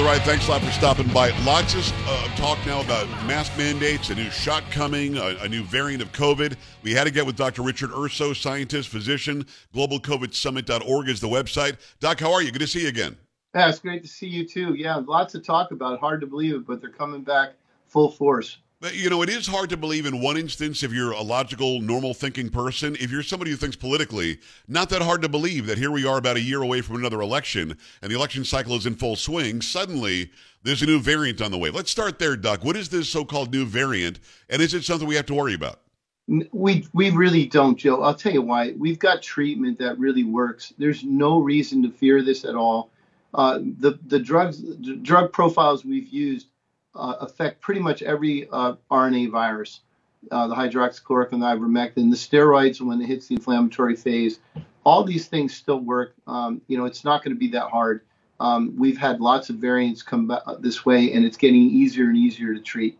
the. Thanks a lot for stopping by. Lots of uh, talk now about mask mandates, a new shot coming, a, a, new variant of COVID. We had to get with Dr. Richard Urso, scientist, physician. GlobalCOVIDSummit.org is the website. Doc, how are you? Good to see you again. Yeah, it's great to see you too. Yeah, lots of talk about. Hard to believe it, but they're coming back full force. You know, it is hard to believe in one instance if you're a logical, normal thinking person. If you're somebody who thinks politically, not that hard to believe that here we are about a year away from another election and the election cycle is in full swing. Suddenly, there's a new variant on the way. Let's start there, Doc. What is this so called new variant? And is it something we have to worry about? We, we really don't, Joe. I'll tell you why. We've got treatment that really works. There's no reason to fear this at all. Uh, the, the drugs, the drug profiles we've used uh, affect pretty much every uh, RNA virus. Uh, the hydroxychloroquine, the ivermectin, the steroids when it hits the inflammatory phase, all these things still work. Um, you know, it's not going to be that hard. Um, we've had lots of variants come this way, and it's getting easier and easier to treat.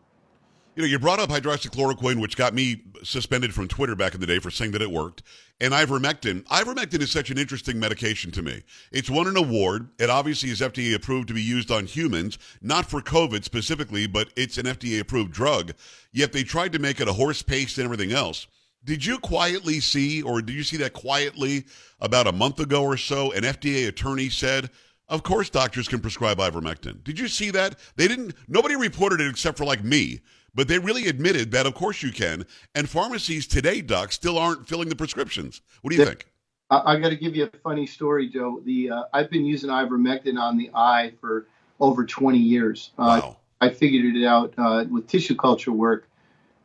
You know, you brought up hydroxychloroquine, which got me suspended from Twitter back in the day for saying that it worked, and ivermectin. Ivermectin is such an interesting medication to me. It's won an award. It obviously is FDA approved to be used on humans, not for COVID specifically, but it's an FDA approved drug. Yet they tried to make it a horse paste and everything else. Did you quietly see, or did you see that quietly about a month ago or so? An FDA attorney said, of course doctors can prescribe ivermectin. Did you see that? They didn't, nobody reported it except for like me but they really admitted that, of course, you can. And pharmacies today, Doc, still aren't filling the prescriptions. What do you think? I, I got to give you a funny story, Joe. The uh, I've been using ivermectin on the eye for over 20 years. Uh, wow. I figured it out uh, with tissue culture work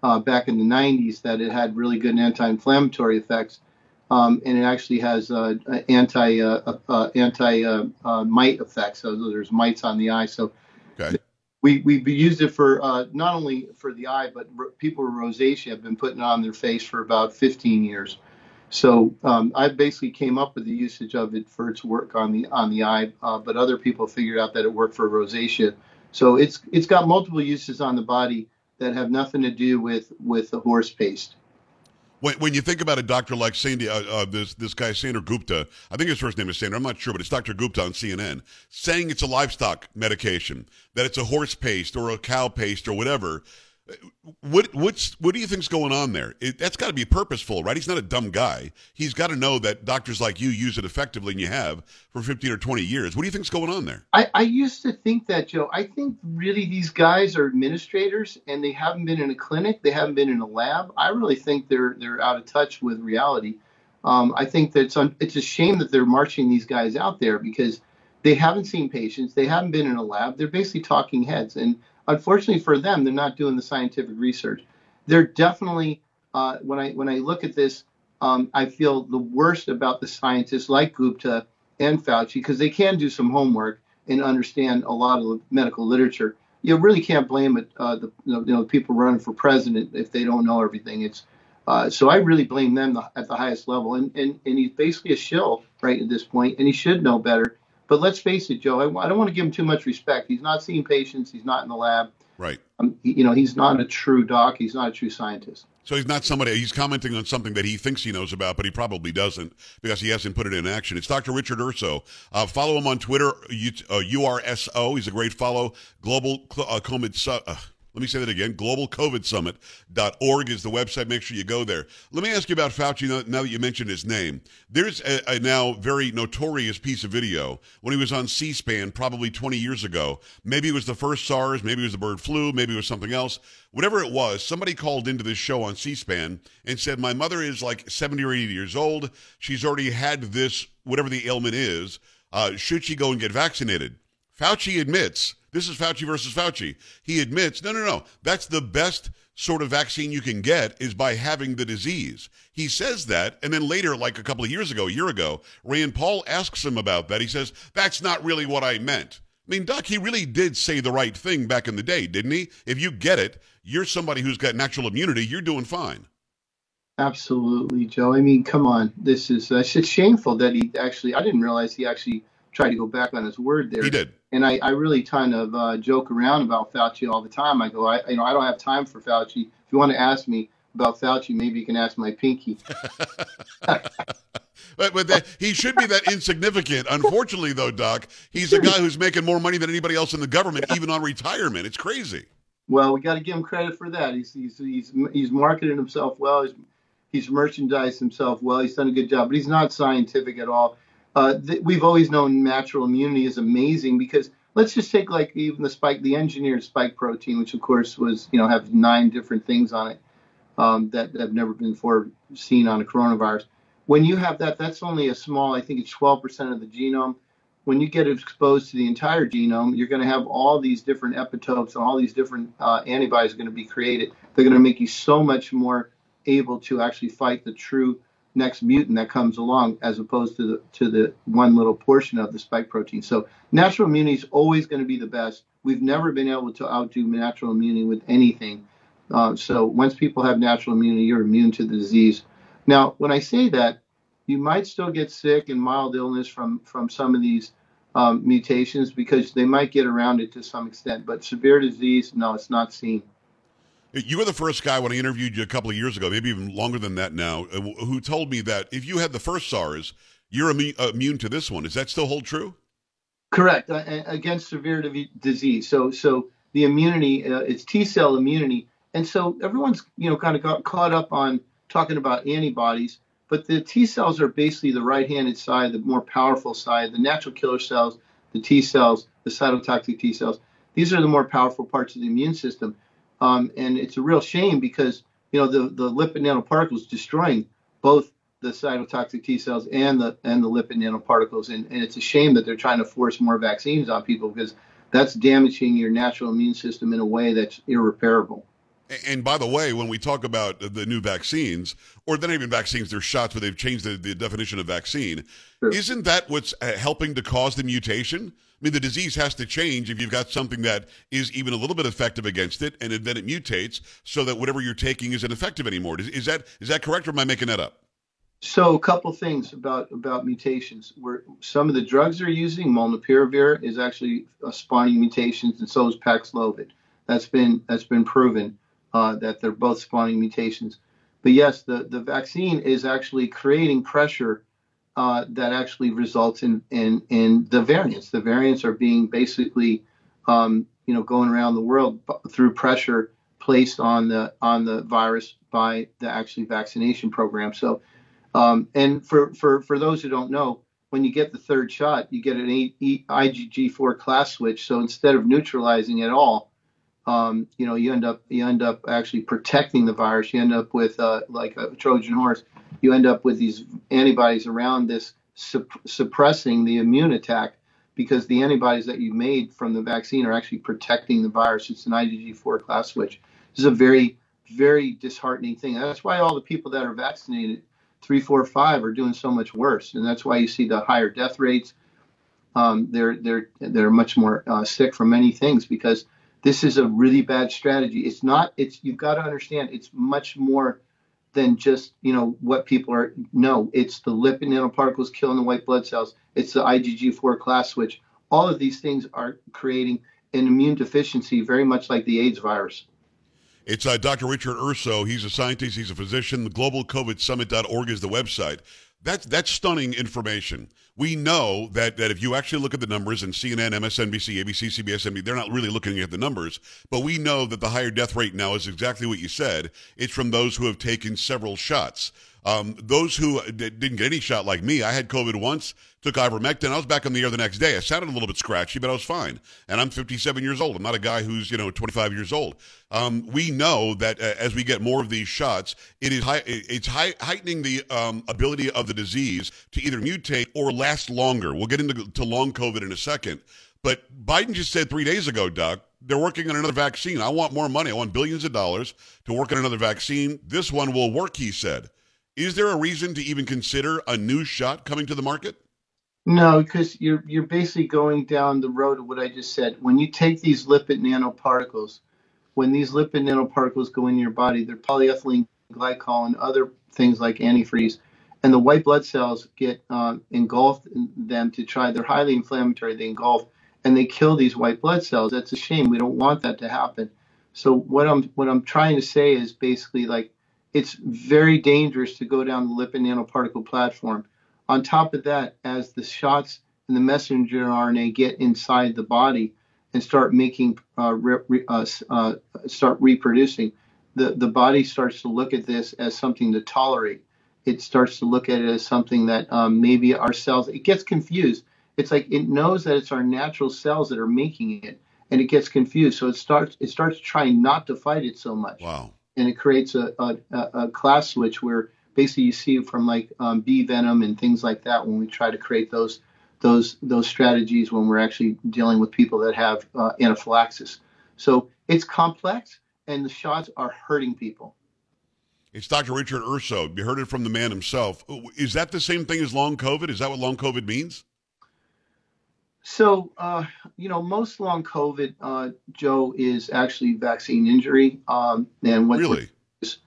uh, back in the 90s that it had really good anti-inflammatory effects. Um, and it actually has uh, anti uh, uh, anti mite effects. So there's mites on the eye. So okay we we've used it for uh, not only for the eye, but people with rosacea have been putting it on their face for about 15 years. So um, I basically came up with the usage of it for its work on the on the eye, uh, but other people figured out that it worked for rosacea. So it's it's got multiple uses on the body that have nothing to do with with the horse paste. When, when you think about a doctor like Sandy, uh, uh, this this guy Sander Gupta, I think his first name is Sander. I'm not sure, but it's Dr. Gupta on CNN saying it's a livestock medication, that it's a horse paste or a cow paste or whatever. What what's what do you think's going on there? It, that's got to be purposeful, right? He's not a dumb guy. He's got to know that doctors like you use it effectively, and you have for 15 or 20 years. What do you think's going on there? I, I used to think that, Joe. I think really these guys are administrators, and they haven't been in a clinic, they haven't been in a lab. I really think they're they're out of touch with reality. Um, I think that it's un, it's a shame that they're marching these guys out there because they haven't seen patients, they haven't been in a lab. They're basically talking heads, and Unfortunately for them, they're not doing the scientific research. They're definitely uh, when I when I look at this, um, I feel the worst about the scientists like Gupta and Fauci because they can do some homework and understand a lot of the medical literature. You really can't blame it, uh, the you know, people running for president if they don't know everything. It's uh, so I really blame them at the highest level, and, and and he's basically a shill right at this point, and he should know better. But let's face it, Joe. I, I, don't want to give him too much respect. He's not seeing patients. He's not in the lab. Right. Um, he, you know, he's not a true doc. He's not a true scientist. So he's not somebody. He's commenting on something that he thinks he knows about, but he probably doesn't because he hasn't put it in action. It's Dr. Richard Urso. Uh, follow him on Twitter. U, uh, URSO. He's a great follow. Global uh, COVID. Uh, let me say that again. GlobalCOVIDSummit.org is the website. Make sure you go there. Let me ask you about Fauci now that you mentioned his name. There's a, a now very notorious piece of video when he was on C SPAN probably 20 years ago. Maybe it was the first SARS, maybe it was the bird flu, maybe it was something else. Whatever it was, somebody called into this show on C SPAN and said, My mother is like 70 or 80 years old. She's already had this, whatever the ailment is. Uh, should she go and get vaccinated? Fauci admits this is Fauci versus Fauci. He admits, no, no, no. That's the best sort of vaccine you can get is by having the disease. He says that, and then later, like a couple of years ago, a year ago, Rand Paul asks him about that. He says, that's not really what I meant. I mean, Doc, he really did say the right thing back in the day, didn't he? If you get it, you're somebody who's got natural immunity, you're doing fine. Absolutely, Joe. I mean, come on. This is uh, it's shameful that he actually, I didn't realize he actually tried to go back on his word there. He did. And I, I really kind of uh, joke around about Fauci all the time. I go, I, you know, I don't have time for Fauci. If you want to ask me about Fauci, maybe you can ask my pinky. but but that, he should be that insignificant. Unfortunately, though, Doc, he's a guy who's making more money than anybody else in the government, even on retirement. It's crazy. Well, we got to give him credit for that. He's he's he's he's marketed himself well. He's he's merchandised himself well. He's done a good job, but he's not scientific at all. Uh, th- we've always known natural immunity is amazing because let's just take like even the spike, the engineered spike protein, which of course was you know have nine different things on it um, that have never been before seen on a coronavirus. When you have that, that's only a small, I think it's 12% of the genome. When you get exposed to the entire genome, you're going to have all these different epitopes and all these different uh, antibodies are going to be created. They're going to make you so much more able to actually fight the true next mutant that comes along, as opposed to the to the one little portion of the spike protein. So natural immunity is always going to be the best. We've never been able to outdo natural immunity with anything. Uh, so once people have natural immunity, you're immune to the disease. Now, when I say that, you might still get sick and mild illness from from some of these um, mutations because they might get around it to some extent. But severe disease, no, it's not seen. You were the first guy when I interviewed you a couple of years ago, maybe even longer than that now, uh, who told me that if you had the first SARS, you're immune to this one. Does that still hold true? Correct. Uh, against severe disease. So, so the immunity, uh, it's T cell immunity, and so everyone's you know kind of got caught up on talking about antibodies, but the T cells are basically the right-handed side, the more powerful side. The natural killer cells, the T cells, the cytotoxic T cells. These are the more powerful parts of the immune system. Um, and it's a real shame because you know the, the lipid nanoparticles destroying both the cytotoxic T cells and the and the lipid nanoparticles, and, and it's a shame that they're trying to force more vaccines on people because that's damaging your natural immune system in a way that's irreparable. And by the way, when we talk about the new vaccines, or they're not even vaccines, they're shots, but they've changed the, the definition of vaccine. Sure. Isn't that what's uh, helping to cause the mutation? I mean, the disease has to change if you've got something that is even a little bit effective against it, and then it mutates so that whatever you're taking isn't effective anymore. Is, is that is that correct, or am I making that up? So, a couple things about about mutations. Where some of the drugs they're using, molnupiravir, is actually uh, spawning mutations, and so is Paxlovid. That's been that's been proven uh, that they're both spawning mutations. But yes, the the vaccine is actually creating pressure uh, that actually results in, in in the variants. The variants are being basically, um, you know, going around the world through pressure placed on the on the virus by the actually vaccination program. So, um, and for for for those who don't know, when you get the third shot, you get an IgG4 class switch. So instead of neutralizing it all, um, you know, you end up you end up actually protecting the virus. You end up with uh, like a Trojan horse you end up with these antibodies around this supp- suppressing the immune attack because the antibodies that you made from the vaccine are actually protecting the virus. It's an IgG4 class switch. This is a very, very disheartening thing. That's why all the people that are vaccinated, three, four, five, are doing so much worse, and that's why you see the higher death rates. Um, they're they're they're much more uh, sick from many things because this is a really bad strategy. It's not. It's you've got to understand. It's much more than just you know what people are no it's the lipid nanoparticles killing the white blood cells. It's the igg4 class switch. All of these things are creating an immune deficiency very much like the aids virus. It's uh, dr richard urso. He's a scientist. He's a physician. The globalcovidsummit.org is the website. That's that's stunning information. We know that that if you actually look at the numbers and CNN, MSNBC, ABC, CBS, NBC, they're not really looking at the numbers, but we know that the higher death rate now is exactly what you said. It's from those who have taken several shots. Um, those who didn't get any shot like me, I had COVID once, took ivermectin. I was back on the air the next day. I sounded a little bit scratchy, but I was fine. And I'm 57 years old. I'm not a guy who's, you know, 25 years old. Um, we know that uh, as we get more of these shots, it is high, it's high, heightening the um, ability of the disease to either mutate or last longer. We'll get into to long COVID in a second. But Biden just said three days ago, Doc, they're working on another vaccine. I want more money. I want billions of dollars to work on another vaccine. This one will work, he said. Is there a reason to even consider a new shot coming to the market? No, because you're you're basically going down the road of what I just said. When you take these lipid nanoparticles, when these lipid nanoparticles go in your body, they're polyethylene glycol and other things like antifreeze, and the white blood cells get uh, engulfed in them to try. They're highly inflammatory. They engulf and they kill these white blood cells. That's a shame. We don't want that to happen. So what I'm what I'm trying to say is basically like it's very dangerous to go down the lipid nanoparticle platform. On top of that, as the shots and the messenger RNA get inside the body and start making uh, re, uh, uh, start reproducing, the the body starts to look at this as something to tolerate. It starts to look at it as something that um, maybe our cells. It gets confused. It's like it knows that it's our natural cells that are making it, and it gets confused. So it starts it starts trying not to fight it so much. Wow. And it creates a, a, a class switch where basically you see from like um, bee venom and things like that when we try to create those those those strategies when we're actually dealing with people that have uh, anaphylaxis. So it's complex, and the shots are hurting people. It's Dr. Richard Urso. You heard it from the man himself. Is that the same thing as long COVID? Is that what long COVID means? So, uh, you know, most long COVID, uh, Joe, is actually vaccine injury. Um, and what really? Is,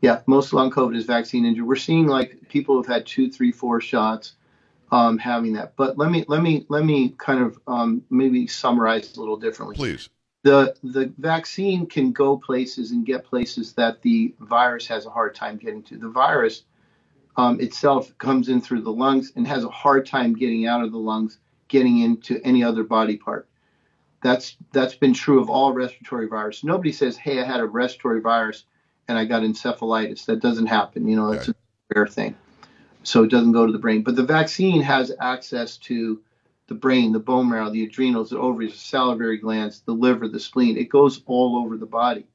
Yeah, most long COVID is vaccine injury. We're seeing like people who've had two, three, four shots um, having that. But let me let me let me kind of um, maybe summarize a little differently. Please. The the vaccine can go places and get places that the virus has a hard time getting to. The virus um, itself comes in through the lungs and has a hard time getting out of the lungs, getting into any other body part. That's that's been true of all respiratory viruses. Nobody says, "Hey, I had a respiratory virus and I got encephalitis." That doesn't happen. You know, that's okay. a rare thing so it doesn't go to the brain. But the vaccine has access to the brain, the bone marrow, the adrenals, the ovaries, the salivary glands, the liver, the spleen. It goes all over the body.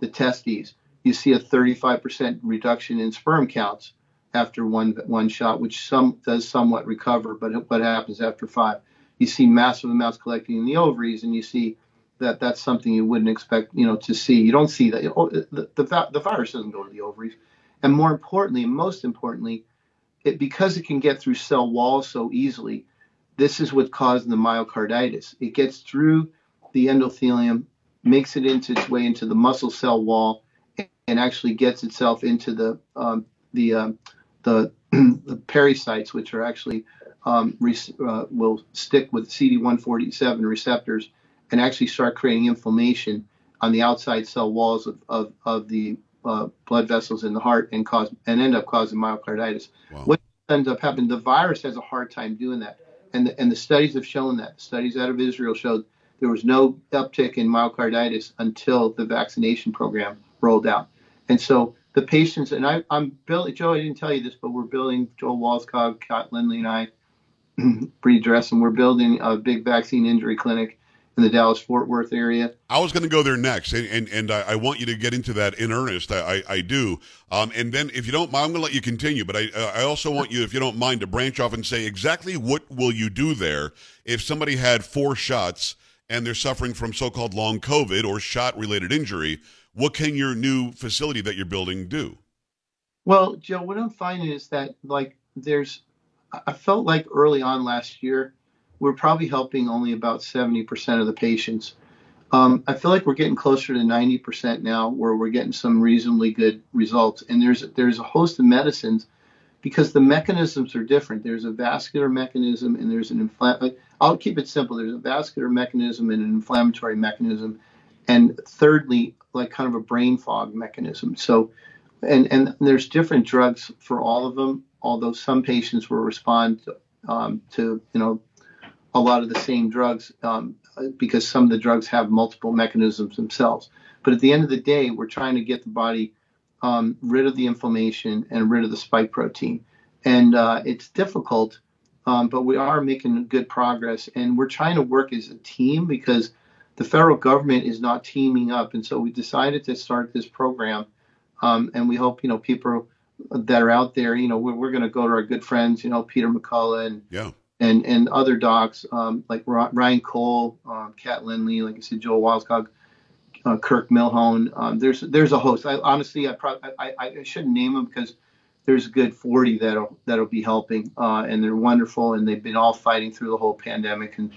The testes. You see a 35% reduction in sperm counts after one one shot, which some does somewhat recover, but what happens after five? You see massive amounts collecting in the ovaries, and you see that that's something you wouldn't expect, you know, to see. You don't see that. Oh, the, the, the virus doesn't go to the ovaries, and more importantly, most importantly, it, because it can get through cell walls so easily, this is what caused the myocarditis. It gets through the endothelium, makes it into its way into the muscle cell wall, and actually gets itself into the um, the um, the, the pericytes, which are actually um, uh, will stick with CD147 receptors and actually start creating inflammation on the outside cell walls of, of, of the uh, blood vessels in the heart and cause and end up causing myocarditis. Wow. What ends up happening? The virus has a hard time doing that, and the, and the studies have shown that. Studies out of Israel showed there was no uptick in myocarditis until the vaccination program rolled out, and so the patients and I, I'm building. Joe, I didn't tell you this, but we're building. Joel Wallskog, Kat Lindley, and I, Bree Dress, and we're building a big vaccine injury clinic in the Dallas Fort Worth area. I was going to go there next, and and, and I, I, want you to get into that in earnest. I, I, I do, um, and then if you don't mind, I'm going to let you continue. But I I also want you, if you don't mind, to branch off and say exactly what will you do there if somebody had four shots and they're suffering from so-called long COVID or shot-related injury. What can your new facility that you're building do? Well, Joe, what I'm finding is that like there's, I felt like early on last year we're probably helping only about 70% of the patients. Um, I feel like we're getting closer to 90% now, where we're getting some reasonably good results. And there's there's a host of medicines because the mechanisms are different. There's a vascular mechanism and there's an infl. I'll keep it simple. There's a vascular mechanism and an inflammatory mechanism, and thirdly, like kind of a brain fog mechanism. So, and and there's different drugs for all of them. Although some patients will respond um, to you know a lot of the same drugs um, because some of the drugs have multiple mechanisms themselves. But at the end of the day, we're trying to get the body um, rid of the inflammation and rid of the spike protein. And uh, it's difficult, um, but we are making good progress. And we're trying to work as a team because the federal government is not teaming up. And so we decided to start this program. Um, and we hope, you know, people that are out there, you know, we're, we're going to go to our good friends, you know, Peter McCullough and yeah and and other docs um, like Ryan Cole, um, Kat Lindley, like I said, Joel Wallskog, uh, Kirk Milhoan. Um, there's there's a host. I honestly I, pro- I I shouldn't name them because there's a good 40 that'll that'll be helping, uh, and they're wonderful, and they've been all fighting through the whole pandemic. And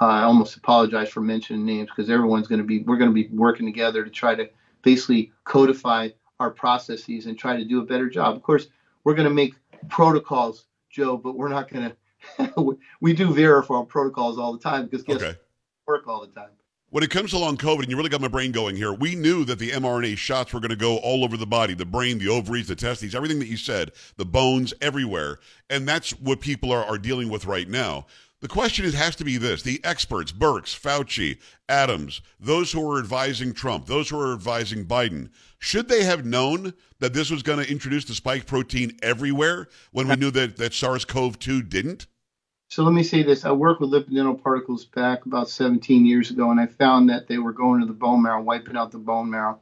uh, I almost apologize for mentioning names because everyone's going to be we're going to be working together to try to basically codify our processes and try to do a better job. Of course, we're going to make protocols, Joe, but we're not going to we do verify protocols all the time because guess okay. work all the time. when it comes to long COVID, and you really got my brain going here, we knew that the mRNA shots were going to go all over the body, the brain, the ovaries, the testes, everything that you said, the bones, everywhere. And that's what people are, are dealing with right now. The question is, has to be this the experts, Birx, Fauci, Adams, those who are advising Trump, those who are advising Biden, should they have known that this was going to introduce the spike protein everywhere when we knew that, that SARS CoV 2 didn't? So let me say this. I worked with lipid nanoparticles back about 17 years ago, and I found that they were going to the bone marrow, wiping out the bone marrow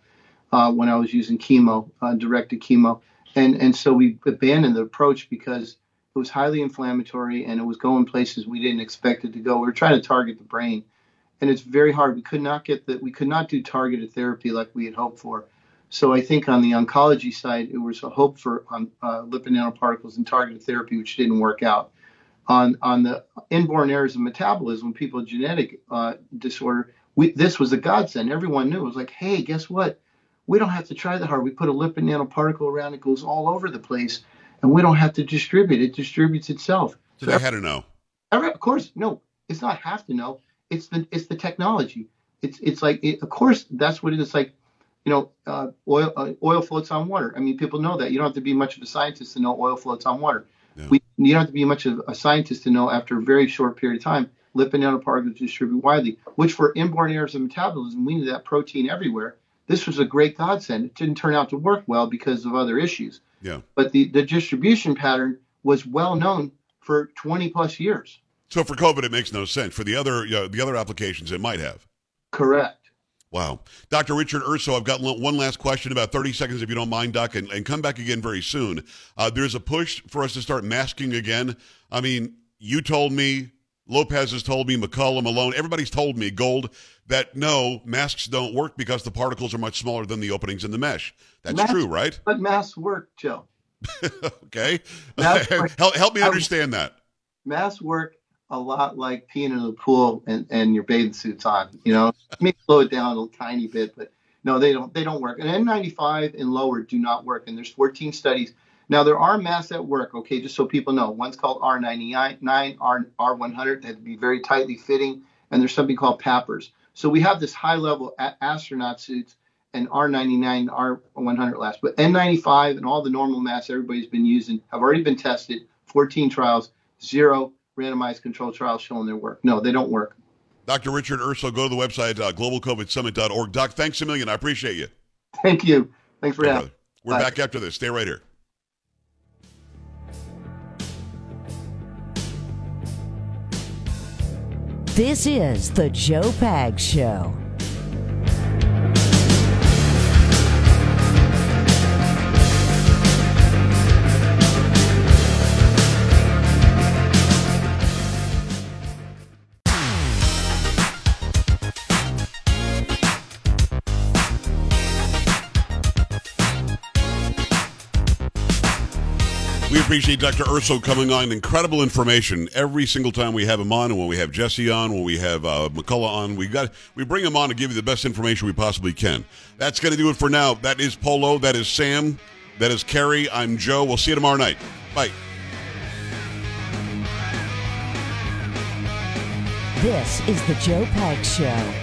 uh, when I was using chemo, uh, directed chemo. And, and so we abandoned the approach because it was highly inflammatory and it was going places we didn't expect it to go. We were trying to target the brain, and it's very hard. We could not get that. we could not do targeted therapy like we had hoped for. So I think on the oncology side, it was a hope for um, uh, lipid nanoparticles and targeted therapy, which didn't work out on on the inborn errors of metabolism, people with genetic uh, disorder, we, this was a godsend. Everyone knew it was like, hey, guess what? We don't have to try that hard. We put a lipid nanoparticle around; it goes all over the place, and we don't have to distribute. It distributes itself. So, they had to know. Every, of course, no. It's not have to know. It's the it's the technology. It's it's like it, of course that's what it is like. You know, uh, oil uh, oil floats on water. I mean, people know that. You don't have to be much of a scientist to know oil floats on water. Yeah. We, you don't have to be much of a scientist to know after a very short period of time, lipid nanoparticles distribute widely, which for inborn errors of metabolism, we need that protein everywhere. This was a great godsend. It didn't turn out to work well because of other issues. Yeah. But the, the distribution pattern was well known for 20 plus years. So for COVID, it makes no sense. For the other uh, the other applications, it might have. Correct. Wow. Dr. Richard Urso, I've got one last question, about 30 seconds if you don't mind, Doc, and, and come back again very soon. Uh, there's a push for us to start masking again. I mean, you told me, Lopez has told me, McCullough, Malone, everybody's told me, Gold, that no, masks don't work because the particles are much smaller than the openings in the mesh. That's masks, true, right? But masks work, Joe. okay. Masks help, help me understand that. Masks work a lot like peeing in the pool and, and your bathing suits on. You know, maybe slow it down a tiny bit, but no, they don't. They don't work. And N95 and lower do not work. And there's 14 studies. Now there are masks that work. Okay, just so people know, one's called R99, R R100 that have to be very tightly fitting, and there's something called PAPRs. So we have this high level astronaut suits and R99, R100 last, but N95 and all the normal masks everybody's been using have already been tested. 14 trials, zero randomized controlled trials showing their work. No, they don't work. Dr. Richard Urso, go to the website, uh, globalcovidsummit.org. Doc, thanks a million. I appreciate you. Thank you. Thanks for having me. We're Bye. back after this. Stay right here. This is the Joe Pags Show. Appreciate Dr. Urso coming on. Incredible information every single time we have him on, and when we have Jesse on, when we have uh, McCullough on, we got we bring him on to give you the best information we possibly can. That's going to do it for now. That is Polo. That is Sam. That is Carrie. I'm Joe. We'll see you tomorrow night. Bye. This is the Joe Pags Show.